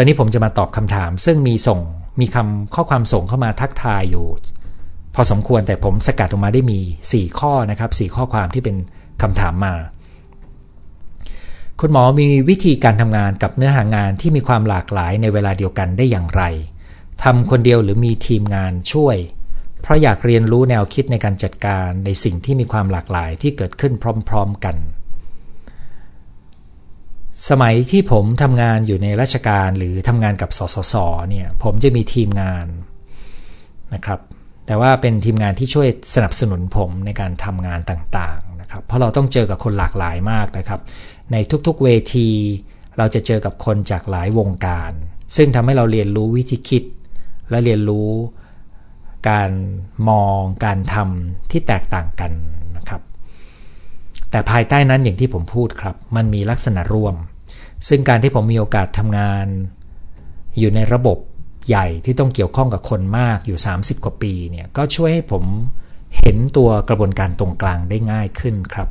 ตอนนี้ผมจะมาตอบคำถาม ซึ่งมีส่งมีคำข้อความส่งเข้ามาทักทายอยู่ พอสมควรแต่ผมสกัดออกมาได้มี 4 ข้อนะครับ4ข้อความที่เป็นคำถามมา คุณหมอมีวิธีการทำงานกับเนื้อหางานที่มีความหลากหลายในเวลาเดียวกันได้อย่างไรทำคนเดียวหรือมีทีมงานช่วย เพราะอยากเรียนรู้แนวคิดในการจัดการในสิ่งที่มีความหลากหลายที่เกิดขึ้นพร้อม ๆ กัน สมัยที่ผมทำงานอยู่ในราชการหรือทำงานกับสสสเนี่ยผมจะมีทีมงานนะครับ แต่ว่าเป็นทีมงานที่ช่วยสนับสนุนผมในการทำงานต่างๆนะครับ เพราะเราต้องเจอกับคนหลากหลายมากนะครับ ในทุกๆเวที เราจะเจอกับคนจากหลายวงการ ซึ่งทำให้เราเรียนรู้วิธีคิด และเรียนรู้การมองการทำที่แตกต่างกันนะครับ แต่ภายใต้นั้นอย่างที่ผมพูดครับ มันมีลักษณะร่วม ซึ่งการที่ผมมีโอกาสทำงาน อยู่ในระบบใหญ่ที่ต้องเกี่ยวข้องกับคนมากอยู่ 30 กว่าปีเนี่ยก็ช่วยให้ผมเห็นตัวกระบวนการตรงกลางได้ง่ายขึ้นครับ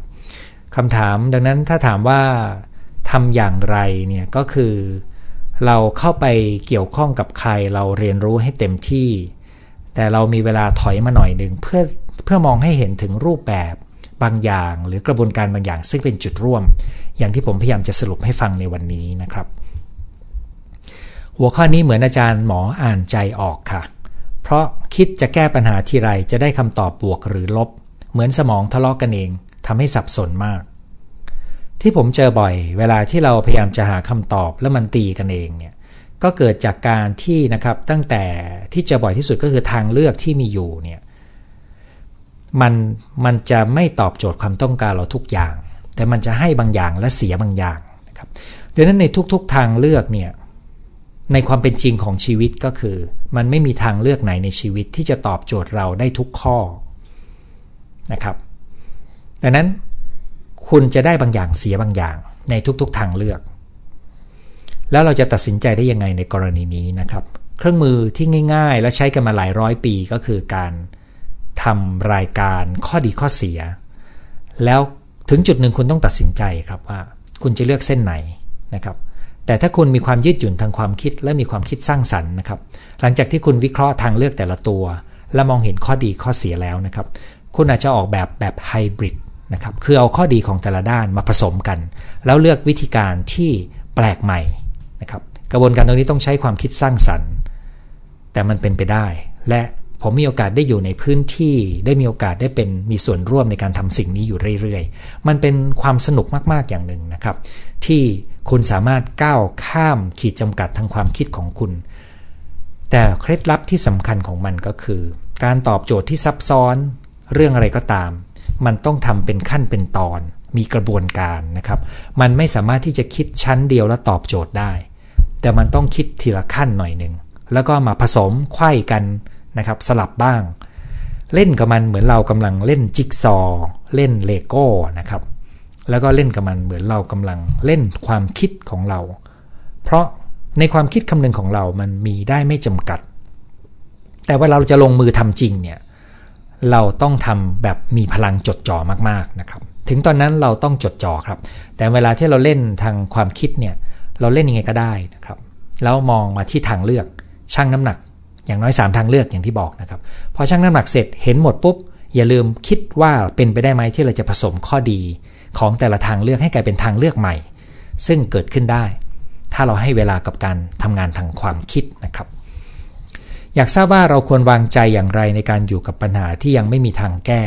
คำถามดังนั้นถ้าถามว่าทำอย่างไรเนี่ยก็คือ เราเข้าไปเกี่ยวข้องกับใครเราเรียนรู้ให้เต็มที่ แต่เรามีเวลาถอยมาหน่อยหนึ่งเพื่อเพื่อมองให้เห็นถึงรูปแบบ บางอย่าง หรือกระบวนการบางอย่าง ซึ่งเป็นจุดร่วม อย่างที่ผมพยายามจะสรุปให้ฟังในวันนี้นะครับ หัวข้อนี้เหมือนอาจารย์หมออ่านใจออกค่ะ เพราะคิดจะแก้ปัญหาทีไรจะได้คำตอบบวกหรือลบ เหมือนสมองทะเลาะกกันเองทำให้สับสนมาก ที่ผมเจอบ่อย เวลาที่เราพยายามจะหาคำตอบแล้วมันตีกันเองเนี่ยก็เกิดจากการที่นะครับตั้งแต่ที่เจอบ่อยที่สุดก็คือทางเลือกที่มีอยู่เนี่ย มันมันจะไม่ตอบโจทย์ความต้องการเราทุกอย่าง แต่มันจะให้บางอย่างและเสียบางอย่างนะครับดังนั้นในทุกๆทางเลือกเนี่ยในความเป็นจริงของชีวิตก็คือ มันไม่มีทางเลือกไหนในชีวิตที่จะตอบโจทย์เราได้ทุกข้อนะครับดังนั้นคุณจะได้บางอย่างเสียบางอย่าง ในทุกๆทางเลือก แล้วเราจะตัดสินใจได้ยังไงในกรณีนี้นะครับ เครื่องมือที่ง่าย ๆ และใช้กันมาหลายร้อยปีก็คือการ ทำรายการข้อดีข้อเสีย แล้วถึงจุดหนึ่งคุณต้องตัดสินใจครับว่า คุณจะเลือกเส้นไหนนะครับ แต่ถ้าคุณมีความยืดหยุ่นทางความคิดและมีความคิดสร้างสรรค์นะครับ หลังจากที่คุณวิเคราะห์ทางเลือกแต่ละตัว และมองเห็นข้อดีข้อเสียแล้วนะครับ คุณอาจจะออกแบบแบบไฮบริดนะครับ คือเอาข้อดีของแต่ละด้านมาผสมกัน แล้วเลือกวิธีการที่แปลกใหม่นะครับ กระบวนการตรงนี้ต้องใช้ความคิดสร้างสรรค์ แต่มันเป็นไปได้และ ผมมีโอกาสได้อยู่ในพื้นที่ ได้มีโอกาสได้เป็นมีส่วนร่วมในการทำสิ่งนี้อยู่เรื่อยๆ มันเป็นความสนุกมากๆอย่างหนึ่งนะครับ ที่คุณสามารถก้าวข้ามขีดจำกัดทางความคิดของคุณ แต่เคล็ดลับที่สำคัญของมันก็คือ การตอบโจทย์ที่ซับซ้อน เรื่องอะไรก็ตาม มันต้องทำเป็นขั้นเป็นตอน มีกระบวนการนะครับ มันไม่สามารถที่จะคิดชั้นเดียวแล้วตอบโจทย์ได้ แต่มันต้องคิดทีละขั้นหน่อยหนึ่งแล้วก็มาผสมไข้กัน นะครับสลับบ้าง เล่นกับมันเหมือนเรากำลังเล่นจิ๊กซอเล่นเลโก้นะครับแล้วก็เล่นกับมันเหมือนเรากำลังเล่นความคิดของเรา เพราะในความคิดคำนึงของเรามันมีได้ไม่จำกัด แต่ว่าเราจะลงมือทำจริงเนี่ยเราต้องทำแบบมีพลังจดจ่อมากๆนะครับ ถึงตอนนั้นเราต้องจดจ่อครับ แต่เวลาที่เราเล่นทางความคิดเนี่ยเราเล่นยังไงก็ได้นะครับ แล้วมองมาที่ทางเลือกชั่งน้ำหนัก อย่างน้อย 3 ทางเลือกอย่างที่บอกนะครับ พอชั่งน้ำหนักเสร็จเห็นหมดปุ๊บ อย่าลืมคิดว่าเป็นไปได้ไหมที่เราจะผสมข้อดีของแต่ละทางเลือกให้กลายเป็นทางเลือกใหม่ ซึ่งเกิดขึ้นได้ ถ้าเราให้เวลากับการทำงานทางความคิดนะครับ อยากทราบว่าเราควรวางใจอย่างไรในการอยู่กับปัญหาที่ยังไม่มีทางแก้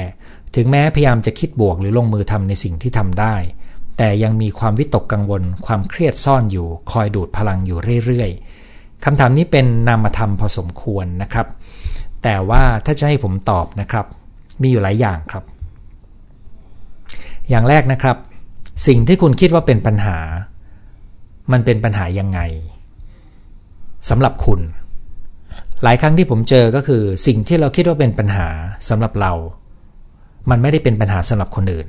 ถึงแม้พยายามจะคิดบวกหรือลงมือทำในสิ่งที่ทำได้ แต่ยังมีความวิตกกังวล ความเครียดซ่อนอยู่ คอยดูดพลังอยู่เรื่อยๆ คำถามนี้เป็นนามธรรมพอสมควรนะครับ แต่ว่าถ้าจะให้ผมตอบนะครับ มีอยู่หลายอย่างครับ อย่างแรกนะครับ สิ่งที่คุณคิดว่าเป็นปัญหา มันเป็นปัญหายังไงสำหรับคุณ หลายครั้งที่ผมเจอก็คือ สิ่งที่เราคิดว่าเป็นปัญหาสำหรับเรา มันไม่ได้เป็นปัญหาสำหรับคนอื่น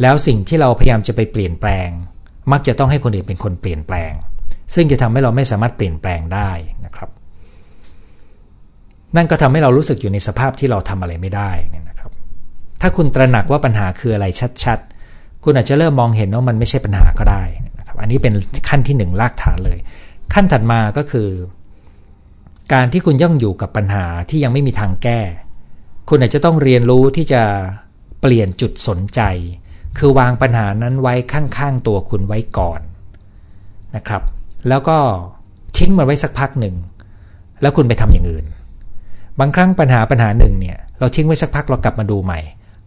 แล้วสิ่งที่เราพยายามจะไปเปลี่ยนแปลง มักจะต้องให้คนอื่นเป็นคนเปลี่ยนแปลง ซึ่งจะทำให้เราไม่สามารถเปลี่ยนแปลงได้นะครับ นั่นก็ทำให้เรารู้สึกอยู่ในสภาพที่เราทำอะไรไม่ได้นะครับ ถ้าคุณตระหนักว่าปัญหาคืออะไรชัดๆ คุณอาจจะเริ่มมองเห็นว่ามันไม่ใช่ปัญหาก็ได้นะครับ อันนี้เป็นขั้นที่หนึ่งรากฐานเลย ขั้นถัดมาก็คือ การที่คุณย่องอยู่กับปัญหาที่ยังไม่มีทางแก้ คุณอาจจะต้องเรียนรู้ที่จะเปลี่ยนจุดสนใจ คือวางปัญหานั้นไว้ข้างๆตัวคุณไว้ก่อนนะครับ แล้วก็ทิ้งมันไว้สักพักหนึ่ง แล้วคุณไปทำอย่างอื่น บางครั้งปัญหาปัญหาหนึ่งเนี่ยเราทิ้งไว้สักพักเรากลับมาดูใหม่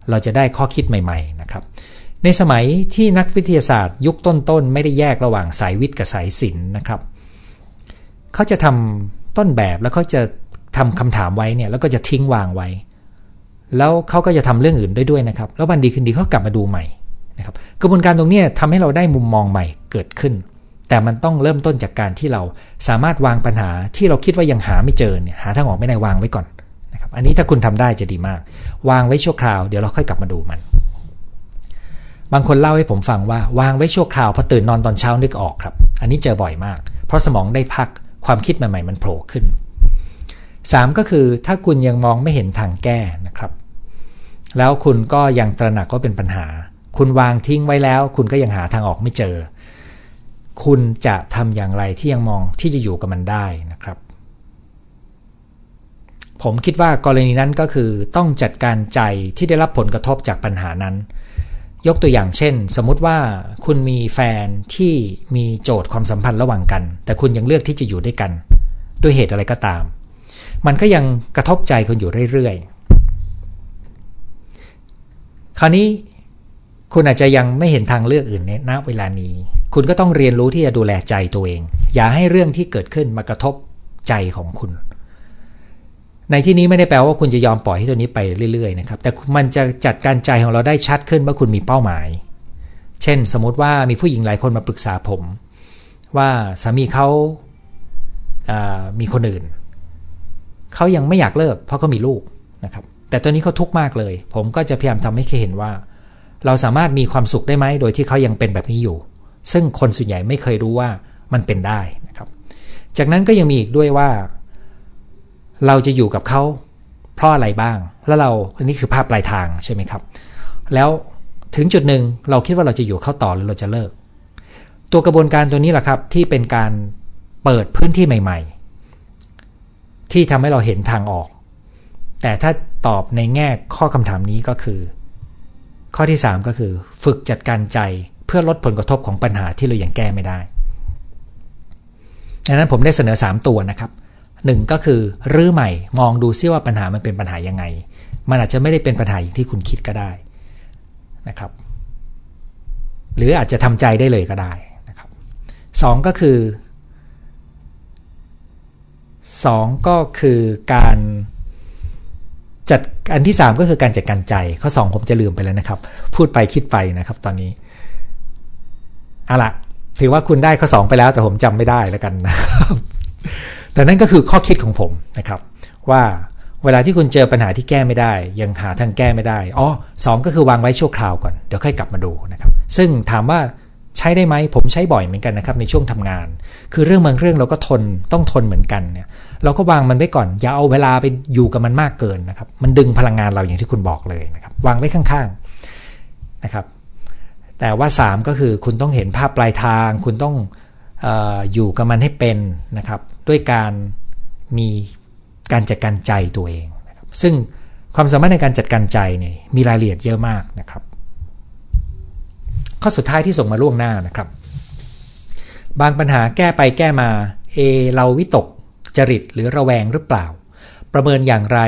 เราจะได้ข้อคิดใหม่ๆนะครับ ในสมัยที่นักวิทยาศาสตร์ยุคต้นๆ ไม่ได้แยกระหว่างสายวิทย์กับสายศิลป์นะครับ เขาจะทำต้นแบบแล้วเขาจะทำคำถามไว้เนี่ยแล้วก็จะทิ้งวางไว้ แล้วเขาก็จะทำเรื่องอื่นด้วยด้วยนะครับ แล้ววันดีคืนดีเขากลับมาดูใหม่นะครับ กระบวนการตรงนี้ทำให้เราได้มุมมองใหม่เกิดขึ้น แต่มันต้องเริ่มต้นจากการที่เราสามารถวางปัญหาที่เราคิดว่ายังหาไม่เจอเนี่ยหาทางออกไม่ได้วางไว้ก่อนนะครับอันนี้ถ้าคุณทำได้จะดีมาก วางไว้ชั่วคราวเดี๋ยวเราค่อยกลับมาดูมัน บางคนเล่าให้ผมฟังว่าวางไว้ชั่วคราวพอตื่นนอนตอนเช้านึกออกครับ อันนี้เจอบ่อยมาก เพราะสมองได้พักความคิดใหม่ๆมันโผล่ขึ้น 3 ก็คือถ้าคุณยังมองไม่เห็นทางแก้นะครับ แล้วคุณก็ยังตระหนักว่าเป็นปัญหา คุณวางทิ้งไว้แล้ว คุณก็ยังหาทางออกไม่เจอ คุณจะทำอย่างไรที่ยังมองที่จะอยู่กับมันได้นะครับ ผมคิดว่ากรณีนั้นก็คือต้องจัดการใจที่ได้รับผลกระทบจากปัญหานั้น ยกตัวอย่างเช่น สมมติว่าคุณมีแฟนที่มีโจทย์ความสัมพันธ์ระหว่างกัน แต่คุณยังเลือกที่จะอยู่ด้วยกัน ด้วยเหตุอะไรก็ตาม มันก็ยังกระทบใจคุณอยู่เรื่อยๆ คราวนี้คุณอาจจะยังไม่เห็นทางเลือกอื่นในณเวลานี้ คุณก็ต้องเรียนรู้ที่จะดูแลใจตัวเอง อย่าให้เรื่องที่เกิดขึ้นมากระทบใจของคุณ ในที่นี้ไม่ได้แปลว่าคุณจะยอมปล่อยให้ตัวนี้ไปเรื่อยๆนะครับ แต่มันจะจัดการใจของเราได้ชัดขึ้นว่าคุณมีเป้าหมาย เช่น สมมติว่ามีผู้หญิงหลายคนมาปรึกษาผม ว่าสามีเขาามีคนอื่น เขายังไม่อยากเลิก เพราะเขามีลูกนะครับ แต่ตอนนี้เขาทุกข์มากเลย ผมก็จะพยายามทำให้เขาเห็นว่า เราสามารถมีความสุขได้ไหมโดยที่เขายังเป็นแบบนี้อยู่ ซึ่งคนส่วนใหญ่ไม่เคยรู้ว่ามันเป็นได้นะครับ จากนั้นก็ยังมีอีกด้วยว่า เราจะอยู่กับเขาเพราะอะไรบ้าง แล้วเราอันนี้คือภาพปลายทางใช่ไหมครับ แล้วถึงจุดหนึ่งเราคิดว่าเราจะอยู่เข้าต่อหรือเราจะเลิก ตัวกระบวนการตัวนี้แหละครับ ที่เป็นการเปิดพื้นที่ใหม่ ๆ ที่ทำให้เราเห็นทางออก แต่ถ้าตอบในแง่ข้อคำถามนี้ก็คือ ข้อที่ 3 ก็คือ ฝึกจัดการใจ เพื่อลดผลกระทบของปัญหาที่เรายังแก้ไม่ได้ดังนั้นผมได้เสนอ 3 ตัวนะครับหนึ่งก็คือรื้อใหม่มองดูซิว่าปัญหามันเป็นปัญหายังไง มันอาจจะไม่ได้เป็นปัญหาอย่างที่คุณคิดก็ได้นะครับ หรืออาจจะทำใจได้เลยก็ได้นะครับสองก็คือสองก็คือการจัดอันที่ 3 ก็คือการจัดการใจข้อ 2 ผมจะลืมไปแล้วนะครับ พูดไปคิดไปนะครับตอนนี้ เอาละถือว่าคุณได้ข้อ 2 ไปแล้วแต่ผมจำไม่ได้แล้วกันนะครับแต่นั่นก็คือข้อคิดของผมนะครับ ว่าเวลาที่คุณเจอปัญหาที่แก้ไม่ได้ ยังหาทางแก้ไม่ได้อ๋อสก็คือวางไว้ชั่วคราวก่อนเดี๋ยวค่อยกลับมาดูนะครับ ซึ่งถามว่าใช้ได้ไหมผมใช้บ่อยเหมือนกันนะครับในช่วงทำงาน คือเรื่องบางเรื่องเราก็ทนต้องทนเหมือนกันเนี่ยเราก็วางมันไว้ก่อน อย่าเอาเวลาไปอยู่กับมันมากเกินนะครับ มันดึงพลังงานเราอย่างที่คุณบอกเลยนะครับ วางไว้ข้างๆนะครับ แต่ว่า 3 ก็คือคุณต้องเห็นภาพปลายทาง คุณต้องออยู่กับมันให้เป็นนะครับ ด้วยการมีการจัดการใจตัวเองนะครับซึ่งความสามารถในการจัดการใจเนี่ยมีรายละเอียดเยอะมากนะครับ ข้อสุดท้ายที่ส่งมาล่วงหน้านะครับ บางปัญหาแก้ไปแก้มาเอเราวิตกจริตหรือระแวงหรือเปล่า ประเมินอย่างไร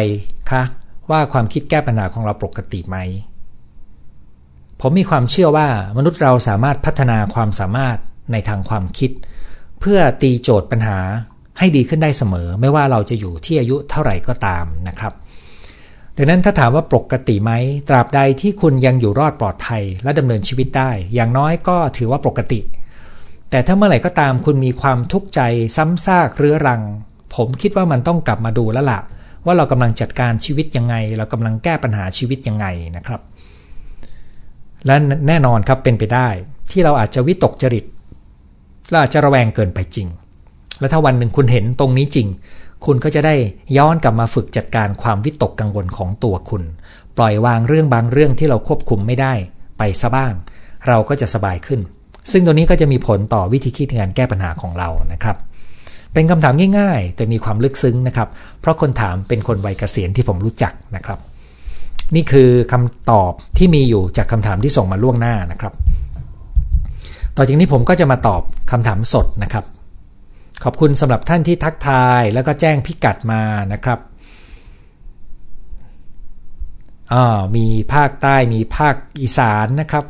คะว่าความคิดแก้ปัญหาของเราปกติไหม ผมมีความเชื่อว่ามนุษย์เราสามารถพัฒนาความสามารถในทางความคิด เพื่อตีโจทย์ปัญหาให้ดีขึ้นได้เสมอ ไม่ว่าเราจะอยู่ที่อายุเท่าไหร่ก็ตามนะครับดังนั้นถ้าถามว่าปกติไหมตราบใดที่คุณยังอยู่รอดปลอดภัย และดำเนินชีวิตได้ อย่างน้อยก็ถือว่าปกติ แต่ถ้าเมื่อไหร่ก็ตามคุณมีความทุกข์ใจซ้ำซากเรื้อรัง ผมคิดว่ามันต้องกลับมาดูแล้วล่ะ ว่าเรากำลังจัดการชีวิตยังไง เรากำลังแก้ปัญหาชีวิตยังไงนะครับ และแน่นอนครับเป็นไปได้ ที่เราอาจจะวิตกจริตเราอาจจะระแวงเกินไปจริง และถ้าวันหนึ่งคุณเห็นตรงนี้จริง คุณก็จะได้ย้อนกลับมาฝึกจัดการความวิตกกังวลของตัวคุณ ปล่อยวางเรื่องบางเรื่องที่เราควบคุมไม่ได้ ไปซะบ้าง เราก็จะสบายขึ้น ซึ่งตัวนี้ก็จะมีผลต่อวิธีคิดงานแก้ปัญหาของเรานะครับ เป็นคำถามง่ายๆ แต่มีความลึกซึ้งนะครับ เพราะคนถามเป็นคนวัยเกษียณที่ผมรู้จักนะครับ นี่คือคำตอบที่มีอยู่จากคำถามที่ส่งมาล่วงหน้านะครับ ต่อจากนี้ผมก็จะมาตอบคำถามสดนะครับ ขอบคุณสำหรับท่านที่ทักทายแล้วก็แจ้งพิกัดมานะครับอ่ามีภาคใต้มีภาคอีสานนะครับ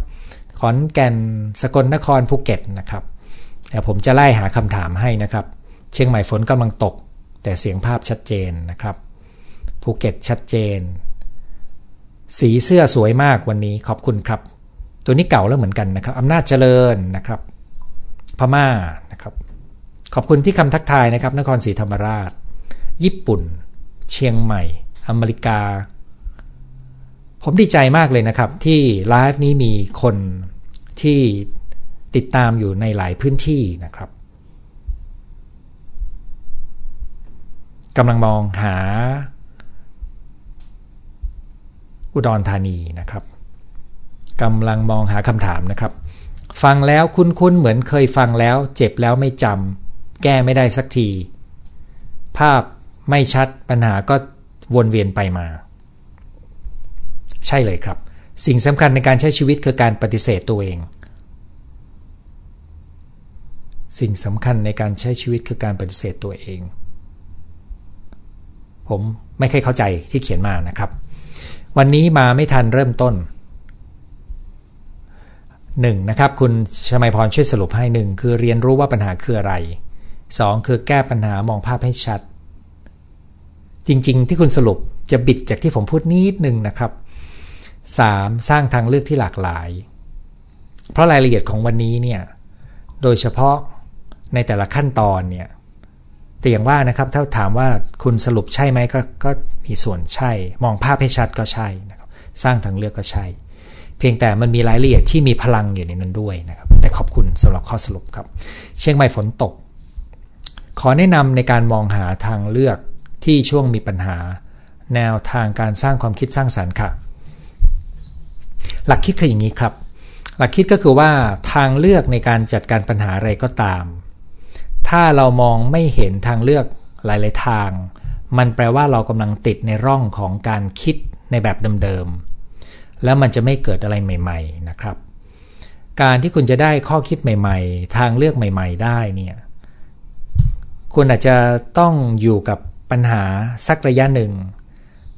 ขอนแก่นสกลนครภูเก็ตนะครับเดี๋ยวผมจะไล่หาคำถามให้นะครับ เชียงใหม่ฝนกำลังตก แต่เสียงภาพชัดเจนนะครับภูเก็ตชัดเจน สีเสื้อสวยมากวันนี้ขอบคุณครับ ตัวนี้เก่าแล้วเหมือนกันนะครับอำนาจเจริญนะครับ พม่านะครับ ขอบคุณที่คำทักทายนะครับ นครศรีธรรมราช ญี่ปุ่น เชียงใหม่ อเมริกา ผมดีใจมากเลยนะครับ ที่ไลฟ์นี้มีคนที่ติดตามอยู่ในหลายพื้นที่นะครับกำลังมองหา อุดรธานีนะครับกำลังมองหาคำถามนะครับ ฟังแล้วคุ้นๆเหมือนเคยฟังแล้ว เจ็บแล้วไม่จำแก้ไม่ได้สักที ภาพไม่ชัดปัญหาก็วนเวียนไปมา ใช่เลยครับ สิ่งสำคัญในการใช้ชีวิตคือการปฏิเสธตัวเอง สิ่งสำคัญในการใช้ชีวิตคือการปฏิเสธตัวเอง ผมไม่เคยเข้าใจที่เขียนมานะครับ วันนี้มาไม่ทันเริ่มต้น 1. นะครับ คุณชมัยพรช่วยสรุปให้หนึ่งคือเรียนรู้ว่าปัญหาคืออะไร 2. คือแก้ปัญหามองภาพให้ชัด จริง ๆ ที่คุณสรุปจะบิดจากที่ผมพูดนิดนึงนะครับ 3. สร้างทางเลือกที่หลากหลาย เพราะรายละเอียดของวันนี้เนี่ยโดยเฉพาะในแต่ละขั้นตอนเนี่ย แต่อย่างว่านะครับถ้าถามว่าคุณสรุปใช่ไหมก็ก็มีส่วนใช่ มองภาพให้ชัดก็ใช่นะครับสร้างทางเลือกก็ใช่ เพียงแต่มันมีรายละเอียดที่มีพลังอยู่ในนั้นด้วยนะครับแต่ขอบคุณสำหรับข้อสรุปครับ เชียงใหม่ฝนตก ขอแนะนำในการมองหาทางเลือกที่ช่วงมีปัญหา แนวทางการสร้างความคิดสร้างสารรค์ค่ะ หลักคิดคืออย่างนี้ครับ หลักคิดก็คือว่าทางเลือกในการจัดการปัญหาอะไรก็ตาม ถ้าเรามองไม่เห็นทางเลือกหลาย ๆ ทาง มันแปลว่าเรากำลังติดในร่องของการคิดในแบบเดิม ๆ แล้วมันจะไม่เกิดอะไรใหม่ ๆ นะครับ การที่คุณจะได้ข้อคิดใหม่ ๆ ทางเลือกใหม่ ๆ ได้เนี่ย คุณอาจจะต้องอยู่กับปัญหาสักระยะหนึ่ง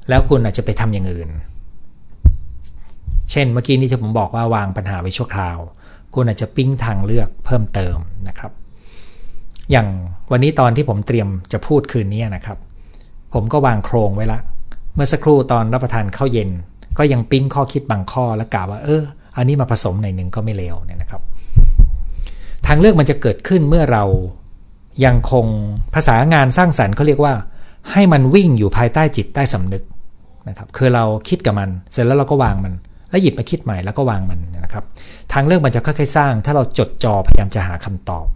แล้วคุณอาจจะไปทำอย่างอื่น เช่นเมื่อกี้นี้ที่ผมบอกว่าวางปัญหาไว้ชั่วคราว คุณอาจจะปิ้งทางเลือกเพิ่มเติมนะครับ อย่างวันนี้ตอนที่ผมเตรียมจะพูดคืนนี้นะครับ ผมก็วางโครงไว้ละ เมื่อสักครู่ตอนรับประทานข้าวเย็น ก็ยังปิ้งข้อคิดบางข้อแล้วกล่าวว่า เออ อันนี้มาผสมในหนึ่งก็ไม่เลวเนี่ยนะครับ ทางเลือกมันจะเกิดขึ้นเมื่อเรายังคงภาษางานสร้างสรรค์เขาเรียกว่า ให้มันวิ่งอยู่ภายใต้จิตใต้สำนึกนะครับ คือเราคิดกับมัน เสร็จแล้วเราก็วางมัน แล้วหยิบมาคิดใหม่แล้วก็วางมันนะครับ ทางเลือกมันจะค่อยๆสร้าง ถ้าเราจดจ่อพยายามจะหาคำตอบ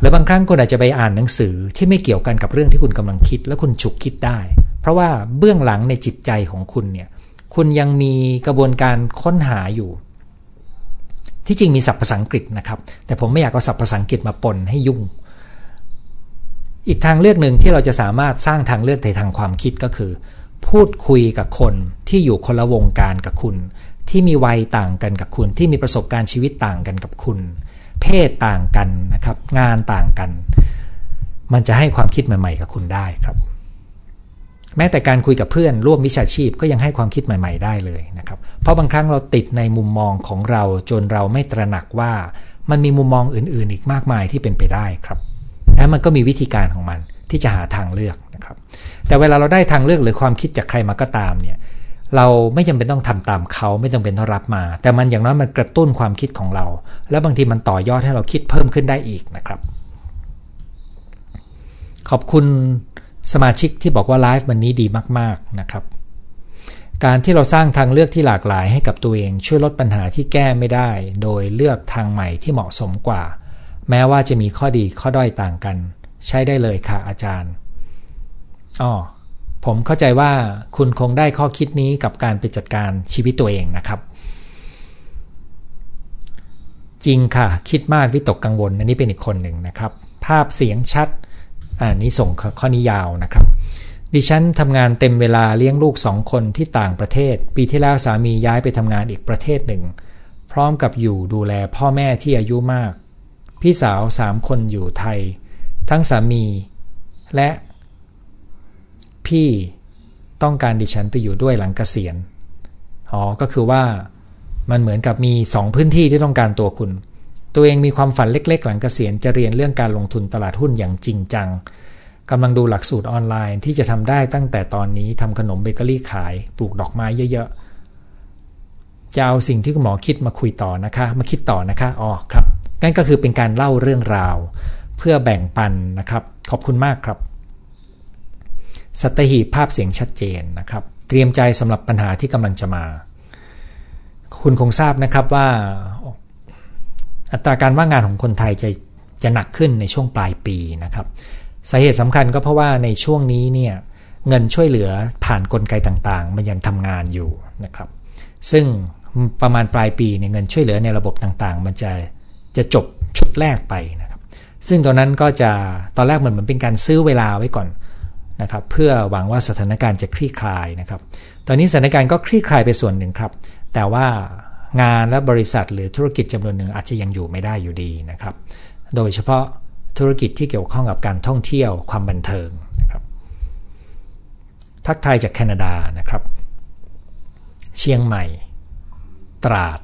หรือบางครั้งคุณอาจจะไปอ่านหนังสือที่ไม่เกี่ยวกันกับเรื่องที่คุณกำลังคิด แล้วคุณฉุกคิดได้ เพราะว่าเบื้องหลังในจิตใจของคุณเนี่ยคุณยังมีกระบวนการค้นหาอยู่ ที่จริงมีศัพท์ภาษาอังกฤษนะครับ แต่ผมไม่อยากเอาศัพท์ภาษาอังกฤษมาปนให้ยุ่ง อีกทางเลือกหนึ่งที่เราจะสามารถสร้างทางเลือกในทางความคิดก็คือ พูดคุยกับคนที่อยู่คนละวงการกับคุณ ที่มีวัยต่างกันกับคุณ ที่มีประสบการณ์ชีวิตต่างกันกับคุณ เพศต่างกันนะครับ งานต่างกัน มันจะให้ความคิดใหม่ ๆ กับคุณได้ครับ แม้แต่การคุยกับเพื่อนร่วมวิชาชีพก็ยังให้ความคิดใหม่ ๆ ได้เลยนะครับ เพราะบางครั้งเราติดในมุมมองของเราจนเราไม่ตระหนักว่ามันมีมุมมองอื่น ๆ อีกมากมายที่เป็นไปได้ครับและมันก็มีวิธีการของมันที่จะหาทางเลือกนะครับ แต่เวลาเราได้ทางเลือกหรือความคิดจากใครมาก็ตามเนี่ย เราไม่จำเป็นต้องทำตามเขาไม่จำเป็นต้องรับมา แต่มันอย่างน้อยมันกระตุ้นความคิดของเรา แล้วบางทีมันต่อยอดให้เราคิดเพิ่มขึ้นได้อีกนะครับ ขอบคุณสมาชิกที่บอกว่าไลฟ์วันนี้ดีมาก ๆนะครับ การที่เราสร้างทางเลือกที่หลากหลายให้กับตัวเอง ช่วยลดปัญหาที่แก้ไม่ได้ โดยเลือกทางใหม่ที่เหมาะสมกว่า แม้ว่าจะมีข้อดีข้อด้อยต่างกัน ใช้ได้เลยค่ะอาจารย์อ๋อ ผมเข้าใจว่าคุณคงได้ข้อคิดนี้กับการไปจัดการชีวิตตัวเองนะครับ จริงค่ะ คิดมากวิตกกังวลอันนี้เป็นอีกคนหนึ่งนะครับ ภาพเสียงชัดอ่านี้ส่งข้อนี้ยาวนะครับ ดิฉันทำงานเต็มเวลาเลี้ยงลูกสองคนที่ต่างประเทศ ปีที่แล้วสามีย้ายไปทำงานอีกประเทศหนึ่ง พร้อมกับอยู่ดูแลพ่อแม่ที่อายุมาก พี่สาวสามคนอยู่ไทย ทั้งสามี และ พี่ต้องการดิฉันไปอยู่ด้วยหลังเกษียณอ๋อก็คือว่ามันเหมือนกับมี 2 พื้นที่ที่ต้องการตัวคุณ ตัวเองมีความฝันเล็ก ๆ หลังเกษียณจะเรียนเรื่องการลงทุนตลาดหุ้นอย่างจริงจังกำลังดูหลักสูตรออนไลน์ที่จะทำได้ตั้งแต่ตอนนี้ทำขนมเบเกอรี่ขาย ปลูกดอกไม้เยอะๆ จะเอาสิ่งที่คุณหมอคิดมาคุยต่อนะคะ มาคิดต่อนะคะอ๋อครับนั่นก็คือเป็นการเล่าเรื่องราว เพื่อแบ่งปันนะครับ ขอบคุณมากครับ สัตหีภาพเสียงชัดเจนนะครับ เตรียมใจสำหรับปัญหาที่กำลังจะมา คุณคงทราบนะครับว่า อัตราการว่างงานของคนไทยจะจะหนักขึ้นในช่วงปลายปีนะครับสาเหตุสำคัญก็เพราะว่าในช่วงนี้เนี่ยเงินช่วยเหลือผ่านนกลไกต่างๆ มันยังทำงานอยู่นะครับ ซึ่งประมาณปลายปีเนี่ยเงินช่วยเหลือในระบบต่างๆ มันจะจะจบชุดแรกไปนะครับ ซึ่งตอนนั้นก็จะตอนแรกมันเหมือนเป็นการซื้อเวลาไว้ก่อน นะครับเพื่อหวังว่าสถานการณ์จะคลี่คลายนะครับ ตอนนี้สถานการณ์ก็คลี่คลายไปส่วนหนึ่งครับ แต่ว่างานและบริษัทหรือธุรกิจจำนวนหนึ่งอาจจะยังอยู่ไม่ได้อยู่ดีนะครับ โดยเฉพาะธุรกิจที่เกี่ยวข้องกับการท่องเที่ยวความบันเทิงนะครับ ทักทายจากแคนาดานะครับ เชียงใหม่ ตราด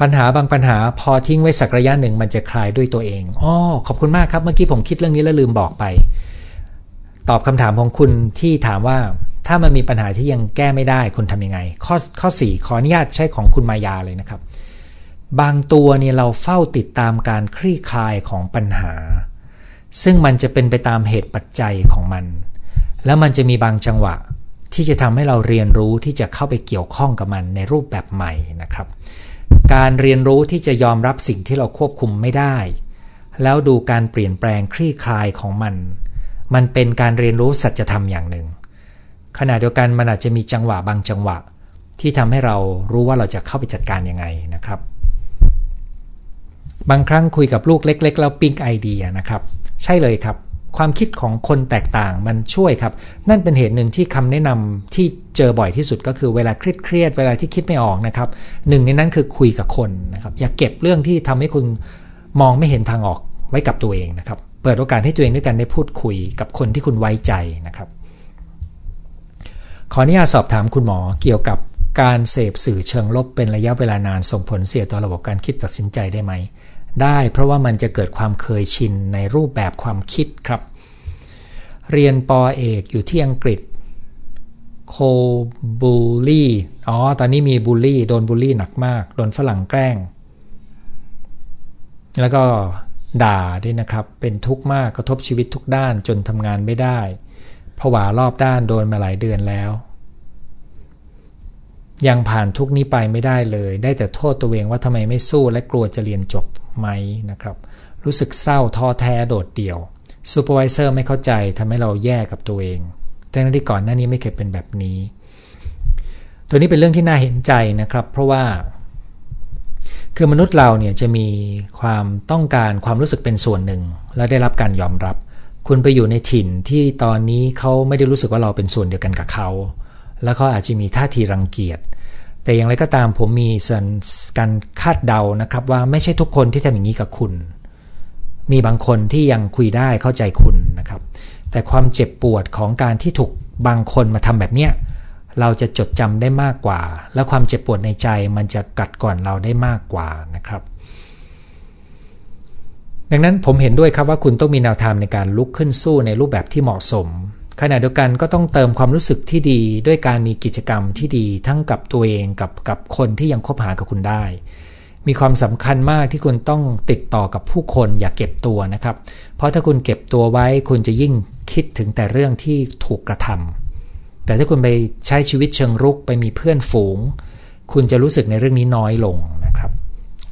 ปัญหาบางปัญหาพอทิ้งไว้สักระยะหนึ่งมันจะคลายด้วยตัวเองอ๋อขอบคุณมากครับ เมื่อกี้ผมคิดเรื่องนี้แล้วลืมบอกไป ตอบคำถามของคุณที่ถามว่าถ้ามันมีปัญหาที่ยังแก้ไม่ได้คุณทำยังไง ข้อข้อ 4 ขออนุญาตใช้ของคุณมายาเลยนะครับ บางตัวเนี่ยเราเฝ้าติดตามการคลี่คลายของปัญหา ซึ่งมันจะเป็นไปตามเหตุปัจจัยของมัน แล้วมันจะมีบางจังหวะที่จะทำให้เราเรียนรู้ที่จะเข้าไปเกี่ยวข้องกับมันในรูปแบบใหม่นะครับ การเรียนรู้ที่จะยอมรับสิ่งที่เราควบคุมไม่ได้ แล้วดูการเปลี่ยนแปลงคลี่คลายของมัน มันเป็นการเรียนรู้สัจธรรมอย่างหนึ่ง ขณะเดียวกันมันอาจจะมีจังหวะบางจังหวะ ที่ทำให้เรารู้ว่าเราจะเข้าไปจัดการยังไงนะครับ บางครั้งคุยกับลูกเล็ก ๆ แล้วปิ๊งไอเดียนะครับ ใช่เลยครับ ความคิดของคนแตกต่างมันช่วยครับ นั่นเป็นเหตุหนึ่งที่คำแนะนำที่เจอบ่อยที่สุดก็คือเวลาเครียดเวลาที่คิดไม่ออกนะครับหนึ่งในนั้นคือคุยกับคนนะครับอย่าเก็บเรื่องที่ทำให้คุณมองไม่เห็นทางออกไว้กับตัวเองนะครับ เปิดโอกาสให้ตัวเองด้วยกันได้พูดคุยกับคนที่คุณไว้ใจนะครับ ขออนุญาตสอบถามคุณหมอเกี่ยวกับการเสพสื่อเชิงลบเป็นระยะเวลานานส่งผลเสียต่อระบบการคิดตัดสินใจได้ไหม ได้เพราะว่ามันจะเกิดความเคยชินในรูปแบบความคิดครับ เรียนปอเอกอยู่ที่อังกฤษโคบูลลี่อ๋อ ตอนนี้มีบูลลี่ โดนบูลลี่หนักมาก โดนฝรั่งแกล้ง แล้วก็ ด่าด้วยนะครับ เป็นทุกข์มากกระทบชีวิตทุกด้านจนทำงานไม่ได้ผวารอบด้านโดนมาหลายเดือนแล้ว ยังผ่านทุกนี้ไปไม่ได้เลย ได้แต่โทษตัวเองว่าทำไมไม่สู้และกลัวจะเรียนจบไหมนะครับ รู้สึกเศร้าท้อแท้โดดเดี่ยวซูเปอร์วิเซอร์ไม่เข้าใจทำให้เราแย่กับตัวเองแต่ในที่ก่อนหน้านี้ไม่เคยเป็นแบบนี้ ตัวนี้เป็นเรื่องที่น่าเห็นใจนะครับ เพราะว่า คือมนุษย์เราเนี่ยจะมีความต้องการความรู้สึกเป็นส่วนหนึ่ง และได้รับการยอมรับ คุณไปอยู่ในถิ่นที่ตอนนี้เขาไม่ได้รู้สึกว่าเราเป็นส่วนเดียวกันกับเขา แล้วเขาอาจจะมีท่าทีรังเกียจ แต่อย่างไรก็ตามผมมีการคาดเดานะครับว่าไม่ใช่ทุกคนที่ทำอย่างนี้กับคุณ มีบางคนที่ยังคุยได้เข้าใจคุณนะครับ แต่ความเจ็บปวดของการที่ถูกบางคนมาทำแบบเนี้ย เราจะจดจำได้มากกว่า และความเจ็บปวดในใจมันจะกัดก่อนเราได้มากกว่านะครับ ดังนั้นผมเห็นด้วยครับว่าคุณต้องมีแนวทางในการลุกขึ้นสู้ในรูปแบบที่เหมาะสม ขณะเดียวกันก็ต้องเติมความรู้สึกที่ดี ด้วยการมีกิจกรรมที่ดีทั้งกับตัวเองกับกับคนที่ยังคบหากับคุณได้ มีความสำคัญมากที่คุณต้องติดต่อกับผู้คนอย่าเก็บตัวนะครับ เพราะถ้าคุณเก็บตัวไว้คุณจะยิ่งคิดถึงแต่เรื่องที่ถูกกระทำ แต่ถ้าคุณไปใช้ชีวิตเชิงรุกไปมีเพื่อนฝูง คุณจะรู้สึกในเรื่องนี้น้อยลงนะครับ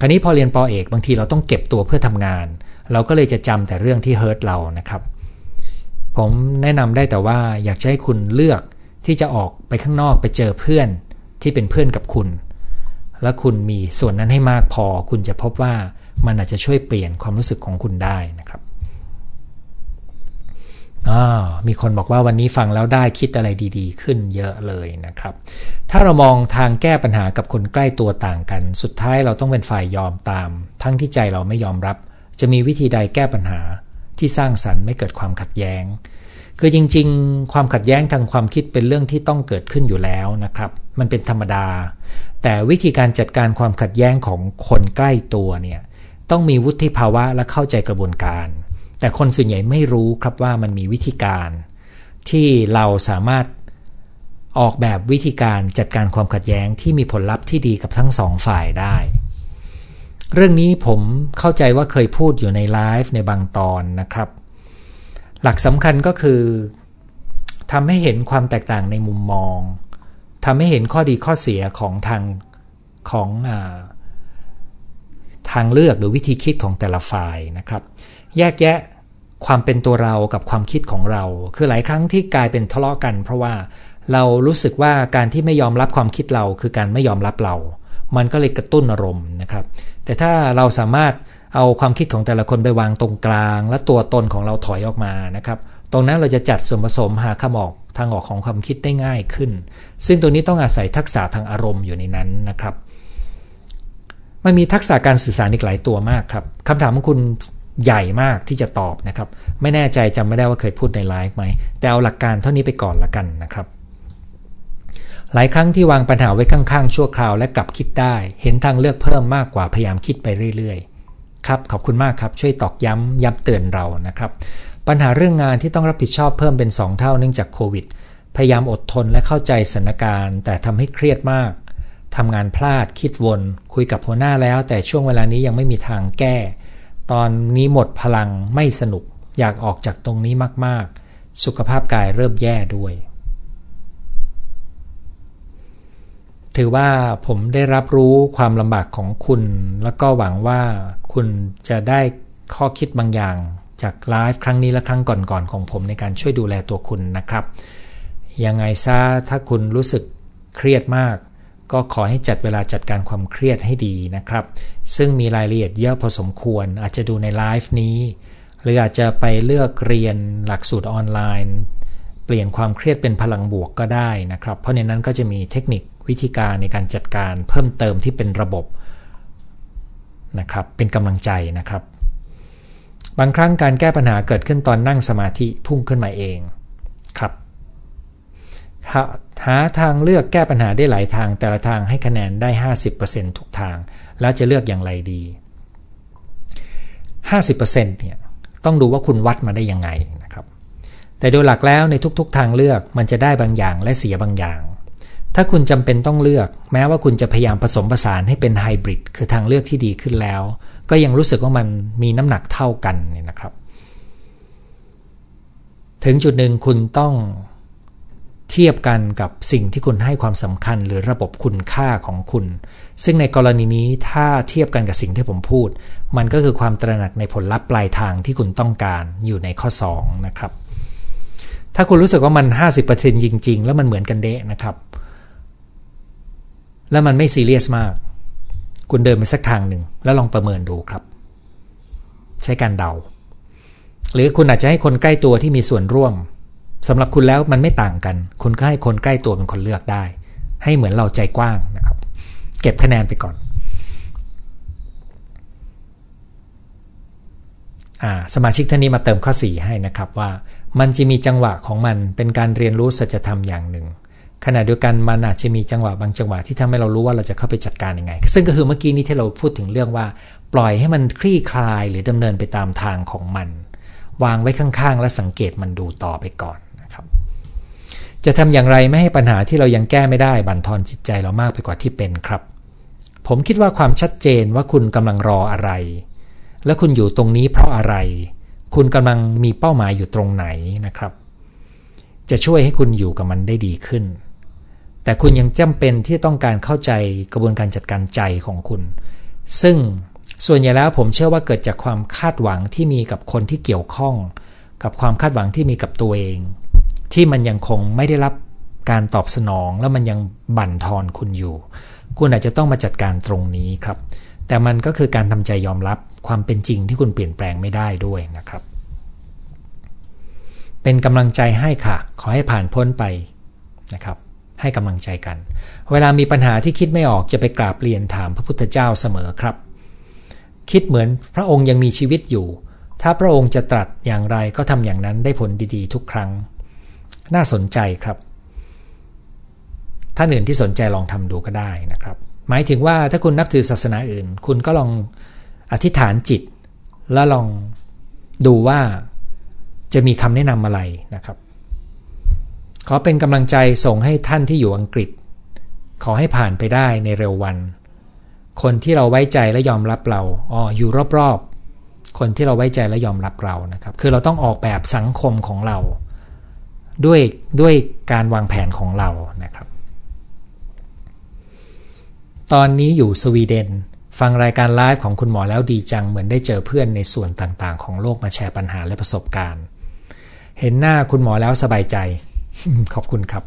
คราวนี้พอเรียนปอเอกบางทีเราต้องเก็บตัวเพื่อทำงาน เราก็เลยจะจำแต่เรื่องที่เฮิร์ตเรานะครับ ผมแนะนำได้แต่ว่าอยากให้คุณเลือกที่จะออกไปข้างนอกไปเจอเพื่อนที่เป็นเพื่อนกับคุณ และคุณมีส่วนนั้นให้มากพอ คุณจะพบว่ามันอาจจะช่วยเปลี่ยนความรู้สึกของคุณได้นะครับ มีคนบอกว่าวันนี้ฟังแล้วได้คิดอะไรดี ๆ ขึ้นเยอะเลยนะครับ ถ้าเรามองทางแก้ปัญหากับคนใกล้ตัวต่างกัน สุดท้ายเราต้องเป็นฝ่ายยอมตาม ทั้งที่ใจเราไม่ยอมรับ จะมีวิธีใดแก้ปัญหาที่สร้างสรรค์ไม่เกิดความขัดแย้ง คือจริง ๆ ความขัดแย้งทางความคิดเป็นเรื่องที่ต้องเกิดขึ้นอยู่แล้วนะครับ มันเป็นธรรมดา แต่วิธีการจัดการความขัดแย้งของคนใกล้ตัวเนี่ยต้องมีวุฒิภาวะและเข้าใจกระบวนการ แต่คนส่วนใหญ่ไม่รู้ครับว่ามันมีวิธีการ ที่เราสามารถออกแบบวิธีการจัดการความขัดแย้งที่มีผลลัพธ์ที่ดีกับทั้งสองฝ่ายได้ เรื่องนี้ผมเข้าใจว่าเคยพูดอยู่ในไลฟ์ในบางตอนนะครับ หลักสำคัญก็คือทำให้เห็นความแตกต่างในมุมมองทำให้เห็นข้อดีข้อเสียของทางของอทางเลือกหรือวิธีคิดของแต่ละฝ่ายนะครับ แยกแยะความเป็นตัวเรากับความคิดของเรา คือหลายครั้งที่กลายเป็นทะเลาะกัน เพราะว่าเรารู้สึกว่าการที่ไม่ยอมรับความคิดเรา คือการไม่ยอมรับเรา มันก็เลยกระตุ้นอารมณ์นะครับ แต่ถ้าเราสามารถเอาความคิดของแต่ละคนไปวางตรงกลาง และตัวตนของเราถอยออกมานะครับ ตรงนั้นเราจะจัดส่วนผสมหาคำออกทางออกของความคิดได้ง่ายขึ้น ซึ่งตัวนี้ต้องอาศัยทักษะทางอารมณ์อยู่ในนั้นนะครับมันมีทักษะการสื่อสารอีกหลายตัวมากครับคำถามของคุณ ใหญ่มากที่จะตอบนะครับ ไม่แน่ใจจำไม่ได้ว่าเคยพูดในไลฟ์ไหม แต่เอาหลักการเท่านี้ไปก่อนละกันนะครับ หลายครั้งที่วางปัญหาไว้ข้างๆ ชั่วคราวและกลับคิดได้ เห็นทางเลือกเพิ่มมากกว่าพยายามคิดไปเรื่อยๆ ครับ ขอบคุณมากครับ ช่วยตอกย้ำย้ำเตือนเรานะครับ ปัญหาเรื่องงานที่ต้องรับผิดชอบเพิ่มเป็น 2 เท่าเนื่องจากโควิด พยายามอดทนและเข้าใจสถานการณ์ แต่ทำให้เครียดมากทำงานพลาดคิดวน คุยกับหัวหน้าแล้ว แต่ช่วงเวลานี้ยังไม่มีทางแก้ ตอนนี้หมดพลังไม่สนุกอยากออกจากตรงนี้มาก ๆ สุขภาพกายเริ่มแย่ด้วย ถือว่าผมได้รับรู้ความลำบากของคุณ แล้วก็หวังว่าคุณจะได้ข้อคิดบางอย่างจากไลฟ์ครั้งนี้และครั้งก่อนๆของผมในการช่วยดูแลตัวคุณนะครับ ยังไงซะถ้าคุณรู้สึกเครียดมาก ก็ขอให้จัดเวลาจัดการความเครียดให้ดีนะครับ ซึ่งมีรายละเอียดเยอะพอสมควร อาจจะดูในไลฟ์นี้ หรืออาจจะไปเลือกเรียนหลักสูตรออนไลน์ เปลี่ยนความเครียดเป็นพลังบวกก็ได้นะครับ เพราะในนั้นก็จะมีเทคนิควิธีการในการจัดการเพิ่มเติมที่เป็นระบบนะครับ เป็นกำลังใจนะครับ บางครั้งการแก้ปัญหาเกิดขึ้นตอนนั่งสมาธิพุ่งขึ้นมาเองครับ หาทางเลือกแก้ปัญหาได้หลายทาง แต่ละทางให้คะแนนได้ 50%ทุกทาง แล้วจะเลือกอย่างไรดี 50%เนี่ยต้องดูว่าคุณวัดมาได้ยังไงนะครับ แต่โดยหลักแล้วในทุกๆ ทางเลือกมันจะได้บางอย่างและเสียบางอย่าง ถ้าคุณจำเป็นต้องเลือก แม้ว่าคุณจะพยายามผสมผสานให้เป็นไฮบริดคือทางเลือกที่ดีขึ้นแล้ว ก็ยังรู้สึกว่ามันมีน้ำหนักเท่ากันเนี่ยนะครับ ถึงจุดหนึ่งคุณต้อง เทียบกันกับสิ่งที่คุณให้ความสำคัญหรือระบบคุณค่าของคุณ ซึ่งในกรณีนี้ถ้าเทียบกันกับสิ่งที่ผมพูด มันก็คือความตระหนักในผลลัพธ์ปลายทางที่คุณต้องการอยู่ในข้อ 2 นะครับ ถ้าคุณรู้สึกว่ามัน 50%จริง ๆ แล้วมันเหมือนกันเดะนะครับ แล้วมันไม่ซีเรียสมาก คุณเดินไปสักทางหนึ่งแล้วลองประเมินดูครับ ใช้การเดา หรือคุณอาจจะให้คนใกล้ตัวที่มีส่วนร่วม สำหรับคุณแล้วมันไม่ต่างกัน คุณก็ให้คนใกล้ตัวเป็นคนเลือกได้ ให้เหมือนเราใจกว้างนะครับ เก็บคะแนนไปก่อนสมาชิกท่านนี้มาเติมข้อ 4 ให้นะครับว่า มันจะมีจังหวะของมันเป็นการเรียนรู้สัจธรรมอย่างหนึ่ง ขณะเดียวกันมันอาจจะมีจังหวะบางจังหวะที่ทำให้เรารู้ว่าเราจะเข้าไปจัดการยังไง ซึ่งก็คือเมื่อกี้นี้ที่เราพูดถึงเรื่องว่า ปล่อยให้มันคลี่คลายหรือดำเนินไปตามทางของมัน วางไว้ข้างๆ และสังเกตมันดูต่อไปก่อน จะทำอย่างไรไม่ให้ปัญหาที่เรายังแก้ไม่ได้บั่นทอนจิตใจเรามากไปกว่าที่เป็นครับ ผมคิดว่าความชัดเจนว่าคุณกำลังรออะไร และคุณอยู่ตรงนี้เพราะอะไร คุณกำลังมีเป้าหมายอยู่ตรงไหนนะครับ จะช่วยให้คุณอยู่กับมันได้ดีขึ้น แต่คุณยังจำเป็นที่ต้องการเข้าใจกระบวนการจัดการใจของคุณ ซึ่งส่วนใหญ่แล้วผมเชื่อว่าเกิดจากความคาดหวังที่มีกับคนที่เกี่ยวข้อง กับความคาดหวังที่มีกับตัวเอง ที่มันยังคงไม่ได้รับการตอบสนอง แล้วมันยังบั่นทอนคุณอยู่ คุณอาจจะต้องมาจัดการตรงนี้ครับ แต่มันก็คือการทำใจยอมรับความเป็นจริงที่คุณเปลี่ยนแปลงไม่ได้ด้วยนะครับ เป็นกำลังใจให้ค่ะ ขอให้ผ่านพ้นไปนะครับให้กำลังใจกัน เวลามีปัญหาที่คิดไม่ออกจะไปกราบเรียนถามพระพุทธเจ้าเสมอครับ คิดเหมือนพระองค์ยังมีชีวิตอยู่ ถ้าพระองค์จะตรัสอย่างไรก็ทำอย่างนั้นได้ผลดีๆ ทุกครั้ง น่าสนใจครับ ท่านอื่นที่สนใจลองทำดูก็ได้นะครับ หมายถึงว่าถ้าคุณนับถือศาสนาอื่น คุณก็ลองอธิษฐานจิต แล้วลองดูว่าจะมีคำแนะนำอะไรนะครับ ขอเป็นกำลังใจส่งให้ท่านที่อยู่อังกฤษ ขอให้ผ่านไปได้ในเร็ววัน คนที่เราไว้ใจและยอมรับเราอ๋ออยู่รอบๆคนที่เราไว้ใจและยอมรับเรานะครับ คือเราต้องออกแบบสังคมของเรา ด้วยด้วยการวางแผนของเรานะครับ ตอนนี้อยู่สวีเดน ฟังรายการไลฟ์ของคุณหมอแล้วดีจัง เหมือนได้เจอเพื่อนในส่วนต่างๆ ของโลกมาแชร์ปัญหาและประสบการณ์ เห็นหน้าคุณหมอแล้วสบายใจ ขอบคุณครับ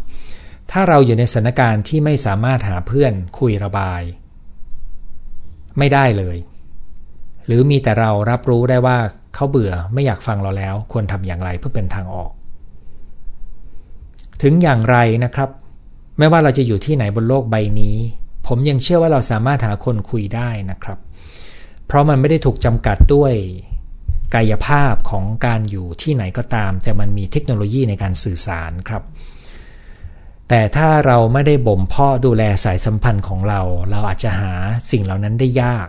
ถ้าเราอยู่ในสถานการณ์ที่ไม่สามารถหาเพื่อนคุยระบาย ไม่ได้เลย หรือมีแต่เรารับรู้ได้ว่าเขาเบื่อไม่อยากฟังเราแล้ว ควรทำอย่างไรเพื่อเป็นทางออก ถึงอย่างไรนะครับ ไม่ว่าเราจะอยู่ที่ไหนบนโลกใบนี้ ผมยังเชื่อว่าเราสามารถหาคนคุยได้นะครับ เพราะมันไม่ได้ถูกจำกัดด้วยกายภาพของการอยู่ที่ไหนก็ตาม แต่มันมีเทคโนโลยีในการสื่อสารครับ แต่ถ้าเราไม่ได้บ่มเพาะดูแลสายสัมพันธ์ของเรา เราอาจจะหาสิ่งเหล่านั้นได้ยาก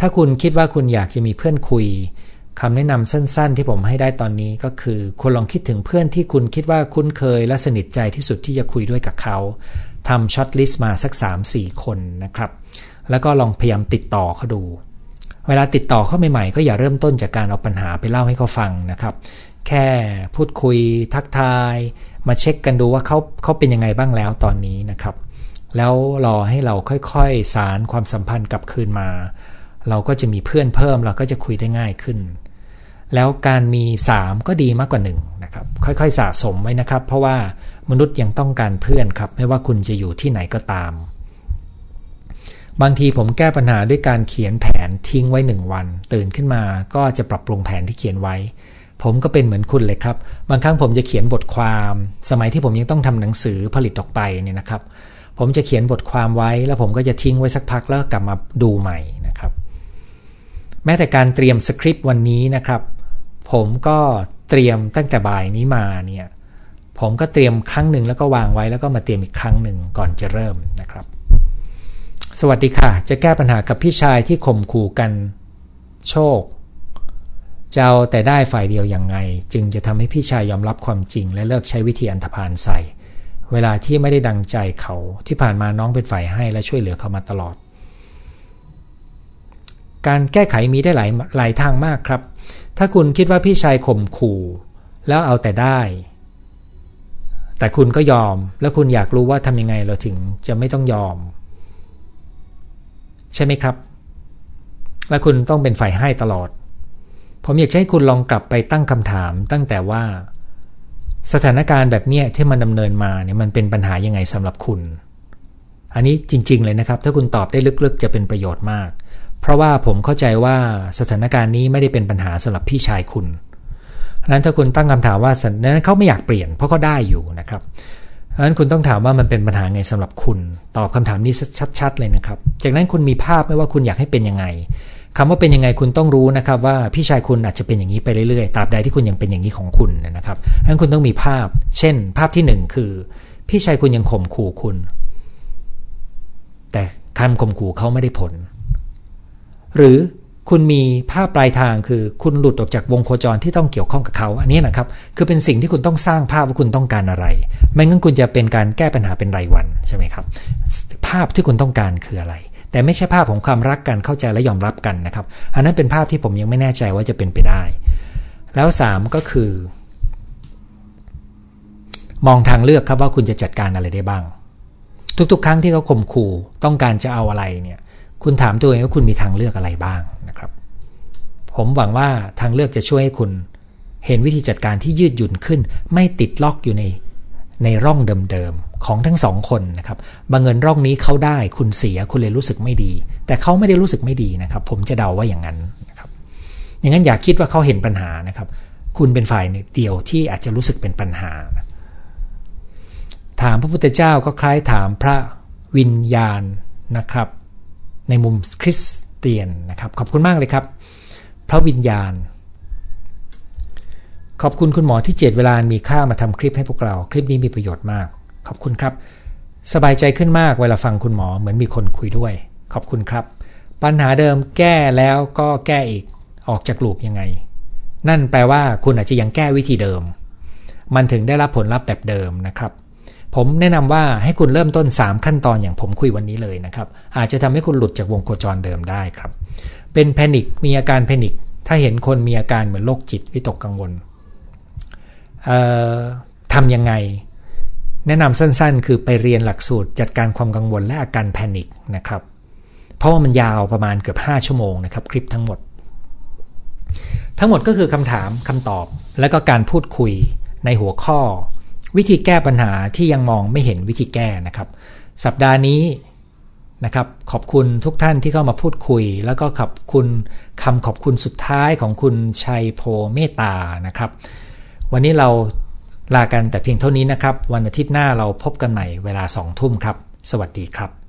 ถ้าคุณคิดว่าคุณอยากจะมีเพื่อนคุย คำแนะนำสั้นๆ ที่ผมให้ได้ตอนนี้ก็คือคุณลองคิดถึงเพื่อนที่คุณคิดว่าคุ้นเคยและสนิทใจที่สุดที่จะคุยด้วยกับเขาทำ shortlist มาสัก 3-4 คนนะครับ แล้วก็ลองพยายามติดต่อเขาดู เวลาติดต่อเขาใหม่ๆ ก็อย่าเริ่มต้นจากการเอาปัญหาไปเล่าให้เขาฟังนะครับ แค่พูดคุยทักทาย มาเช็คกันดูว่าเขาเขาเป็นยังไงบ้างแล้วตอนนี้นะครับ แล้วรอให้เราค่อยๆ สารความสัมพันธ์กลับคืนมา เราก็จะมีเพื่อนเพิ่มเราก็จะคุยได้ง่ายขึ้น แล้วการมี 3 ก็ดีมากกว่า1นะครับค่อยๆสะสมไว้นะครับ เพราะว่ามนุษย์ยังต้องการเพื่อนครับ ไม่ว่าคุณจะอยู่ที่ไหนก็ตาม บางทีผมแก้ปัญหาด้วยการเขียนแผนทิ้งไว้หนึ่งวัน ตื่นขึ้นมาก็จะปรับปรุงแผนที่เขียนไว้ ผมก็เป็นเหมือนคุณเลยครับ บางครั้งผมจะเขียนบทความ สมัยที่ผมยังต้องทำหนังสือผลิตออกไปเนี่ยนะครับผมจะเขียนบทความไว้แล้วผมก็จะทิ้งไว้สักพักแล้วกลับมาดูใหม่ แม้แต่การเตรียมสคริปต์วันนี้นะครับ ผมก็เตรียมตั้งแต่บ่ายนี้มาเนี่ยผมก็เตรียมครั้งหนึ่งแล้วก็วางไว้แล้วก็มาเตรียมอีกครั้งหนึ่งก่อนจะเริ่มนะครับ สวัสดีค่ะ จะแก้ปัญหากับพี่ชายที่ข่มขู่กัน โชคจะเอาแต่ได้ฝ่ายเดียวยังไง จึงจะทำให้พี่ชายยอมรับความจริง และเลิกใช้วิธีอันธพาลใส่ เวลาที่ไม่ได้ดังใจเขาที่ผ่านมาน้องเป็นฝ่ายให้และช่วยเหลือเขามาตลอด การแก้ไขมีได้หลายหลายทางมากครับ ถ้าคุณคิดว่าพี่ชายข่มขู่ แล้วเอาแต่ได้ แต่คุณก็ยอม แล้วคุณอยากรู้ว่าทำยังไงเราถึงจะไม่ต้องยอม ใช่ไหมครับ และคุณต้องเป็นฝ่ายให้ตลอด ผมอยากให้คุณลองกลับไปตั้งคำถามตั้งแต่ว่า สถานการณ์แบบนี้ที่มันดำเนินมาเนี่ยมันเป็นปัญหายังไงสำหรับคุณ อันนี้จริง ๆ เลยนะครับ ถ้าคุณตอบได้ลึกๆ จะเป็นประโยชน์มาก เพราะว่าผมเข้าใจว่าสถานการณ์นี้ไม่ได้เป็นปัญหาสำหรับพี่ชายคุณนั้นถ้าคุณตั้งคำถามว่าสันนั้นเขาไม่อยากเปลี่ยนเพราะเขาได้อยู่นะครับนั้นคุณต้องถามว่ามันเป็นปัญหาไงสำหรับคุณ ตอบคำถามนี้ชัดๆเลยนะครับ จากนั้นคุณมีภาพไม่ว่าคุณอยากให้เป็นยังไงคำว่าเป็นยังไงคุณต้องรู้นะครับ ว่าพี่ชายคุณอาจจะเป็นอย่างนี้ไปเรื่อยๆตราบใดที่คุณยังเป็นอย่างนี้ของคุณนะครับนั้นคุณต้องมีภาพ เช่น ภาพที่ 1 คือ พี่ชายคุณยังข่มขู่คุณ แต่คำข่มขู่เขาไม่ได้ผล หรือคุณมีภาพปลายทางคือคุณหลุดออกจากวงโคจรที่ต้องเกี่ยวข้องกับเขาอันนี้นะครับ คือเป็นสิ่งที่คุณต้องสร้างภาพว่าคุณต้องการอะไร ไม่งั้นคุณจะเป็นการแก้ปัญหาเป็นรายวันใช่ไหมครับ ภาพที่คุณต้องการคืออะไร แต่ไม่ใช่ภาพของความรักกันเข้าใจและยอมรับกันนะครับ อันนั้นเป็นภาพที่ผมยังไม่แน่ใจว่าจะเป็นไปได้ แล้ว 3 ก็คือ มองทางเลือกครับว่าคุณจะจัดการอะไรได้บ้าง ทุกๆ ครั้งที่เขาข่มขู่ต้องการจะเอาอะไรเนี่ย คุณถามตัวเองว่าคุณมีทางเลือกอะไรบ้างนะครับ ผมหวังว่าทางเลือกจะช่วยให้คุณ เห็นวิธีจัดการที่ยืดหยุ่นขึ้น ไม่ติดล็อกอยู่ในในร่องเดิมๆของทั้งสองคนนะครับบางเงินร่องนี้เขาได้คุณเสียคุณเลยรู้สึกไม่ดี แต่เขาไม่ได้รู้สึกไม่ดีนะครับ ผมจะเดาว่าอย่างนั้นนะครับ อย่างนั้นอย่าคิดว่าเขาเห็นปัญหานะครับ คุณเป็นฝ่ายเดียวที่อาจจะรู้สึกเป็นปัญหา ถามพระพุทธเจ้าก็คล้ายถามพระวิญญาณนะครับ ในมุมคริสเตียนนะครับ ขอบคุณมากเลยครับ พระวิญญาณ ขอบคุณคุณหมอที่เจตเวลามีค่ามาทำคลิปให้พวกเรา คลิปนี้มีประโยชน์มาก ขอบคุณครับ สบายใจขึ้นมากเวลาฟังคุณหมอเหมือนมีคนคุยด้วย ขอบคุณครับ ปัญหาเดิมแก้แล้วก็แก้อีกออกจากลูปยังไง นั่นแปลว่าคุณอาจจะยังแก้วิธีเดิม มันถึงได้รับผลลัพธ์แบบเดิมนะครับ ผมแนะนำว่าให้คุณเริ่มต้น 3 ขั้นตอนอย่างผมคุยวันนี้เลยนะครับ อาจจะทำให้คุณหลุดจากวงโคจรเดิมได้ครับ เป็นแพนิคมีอาการแพนิคถ้าเห็นคนมีอาการเหมือนโรคจิตวิตกกังวลทำยังไง แนะนำสั้นๆ คือไปเรียนหลักสูตรจัดการความกังวลและอาการแพนิคนะครับ เพราะว่ามันยาวประมาณเกือบ 5 ชั่วโมงนะครับ คลิปทั้งหมด ทั้งหมดก็คือคำถามคำตอบ และก็การพูดคุยในหัวข้อ วิธีแก้ปัญหาที่ยังมองไม่เห็นวิธีแก้นะครับ สัปดาห์นี้นะครับขอบคุณทุกท่านที่เข้ามาพูดคุย แล้วก็ขอบคุณคำขอบคุณสุดท้ายของคุณชัยโพเมตตานะครับ วันนี้เราลากันแต่เพียงเท่านี้นะครับ วันอาทิตย์หน้าเราพบกันใหม่เวลาสองทุ่มครับ สวัสดีครับ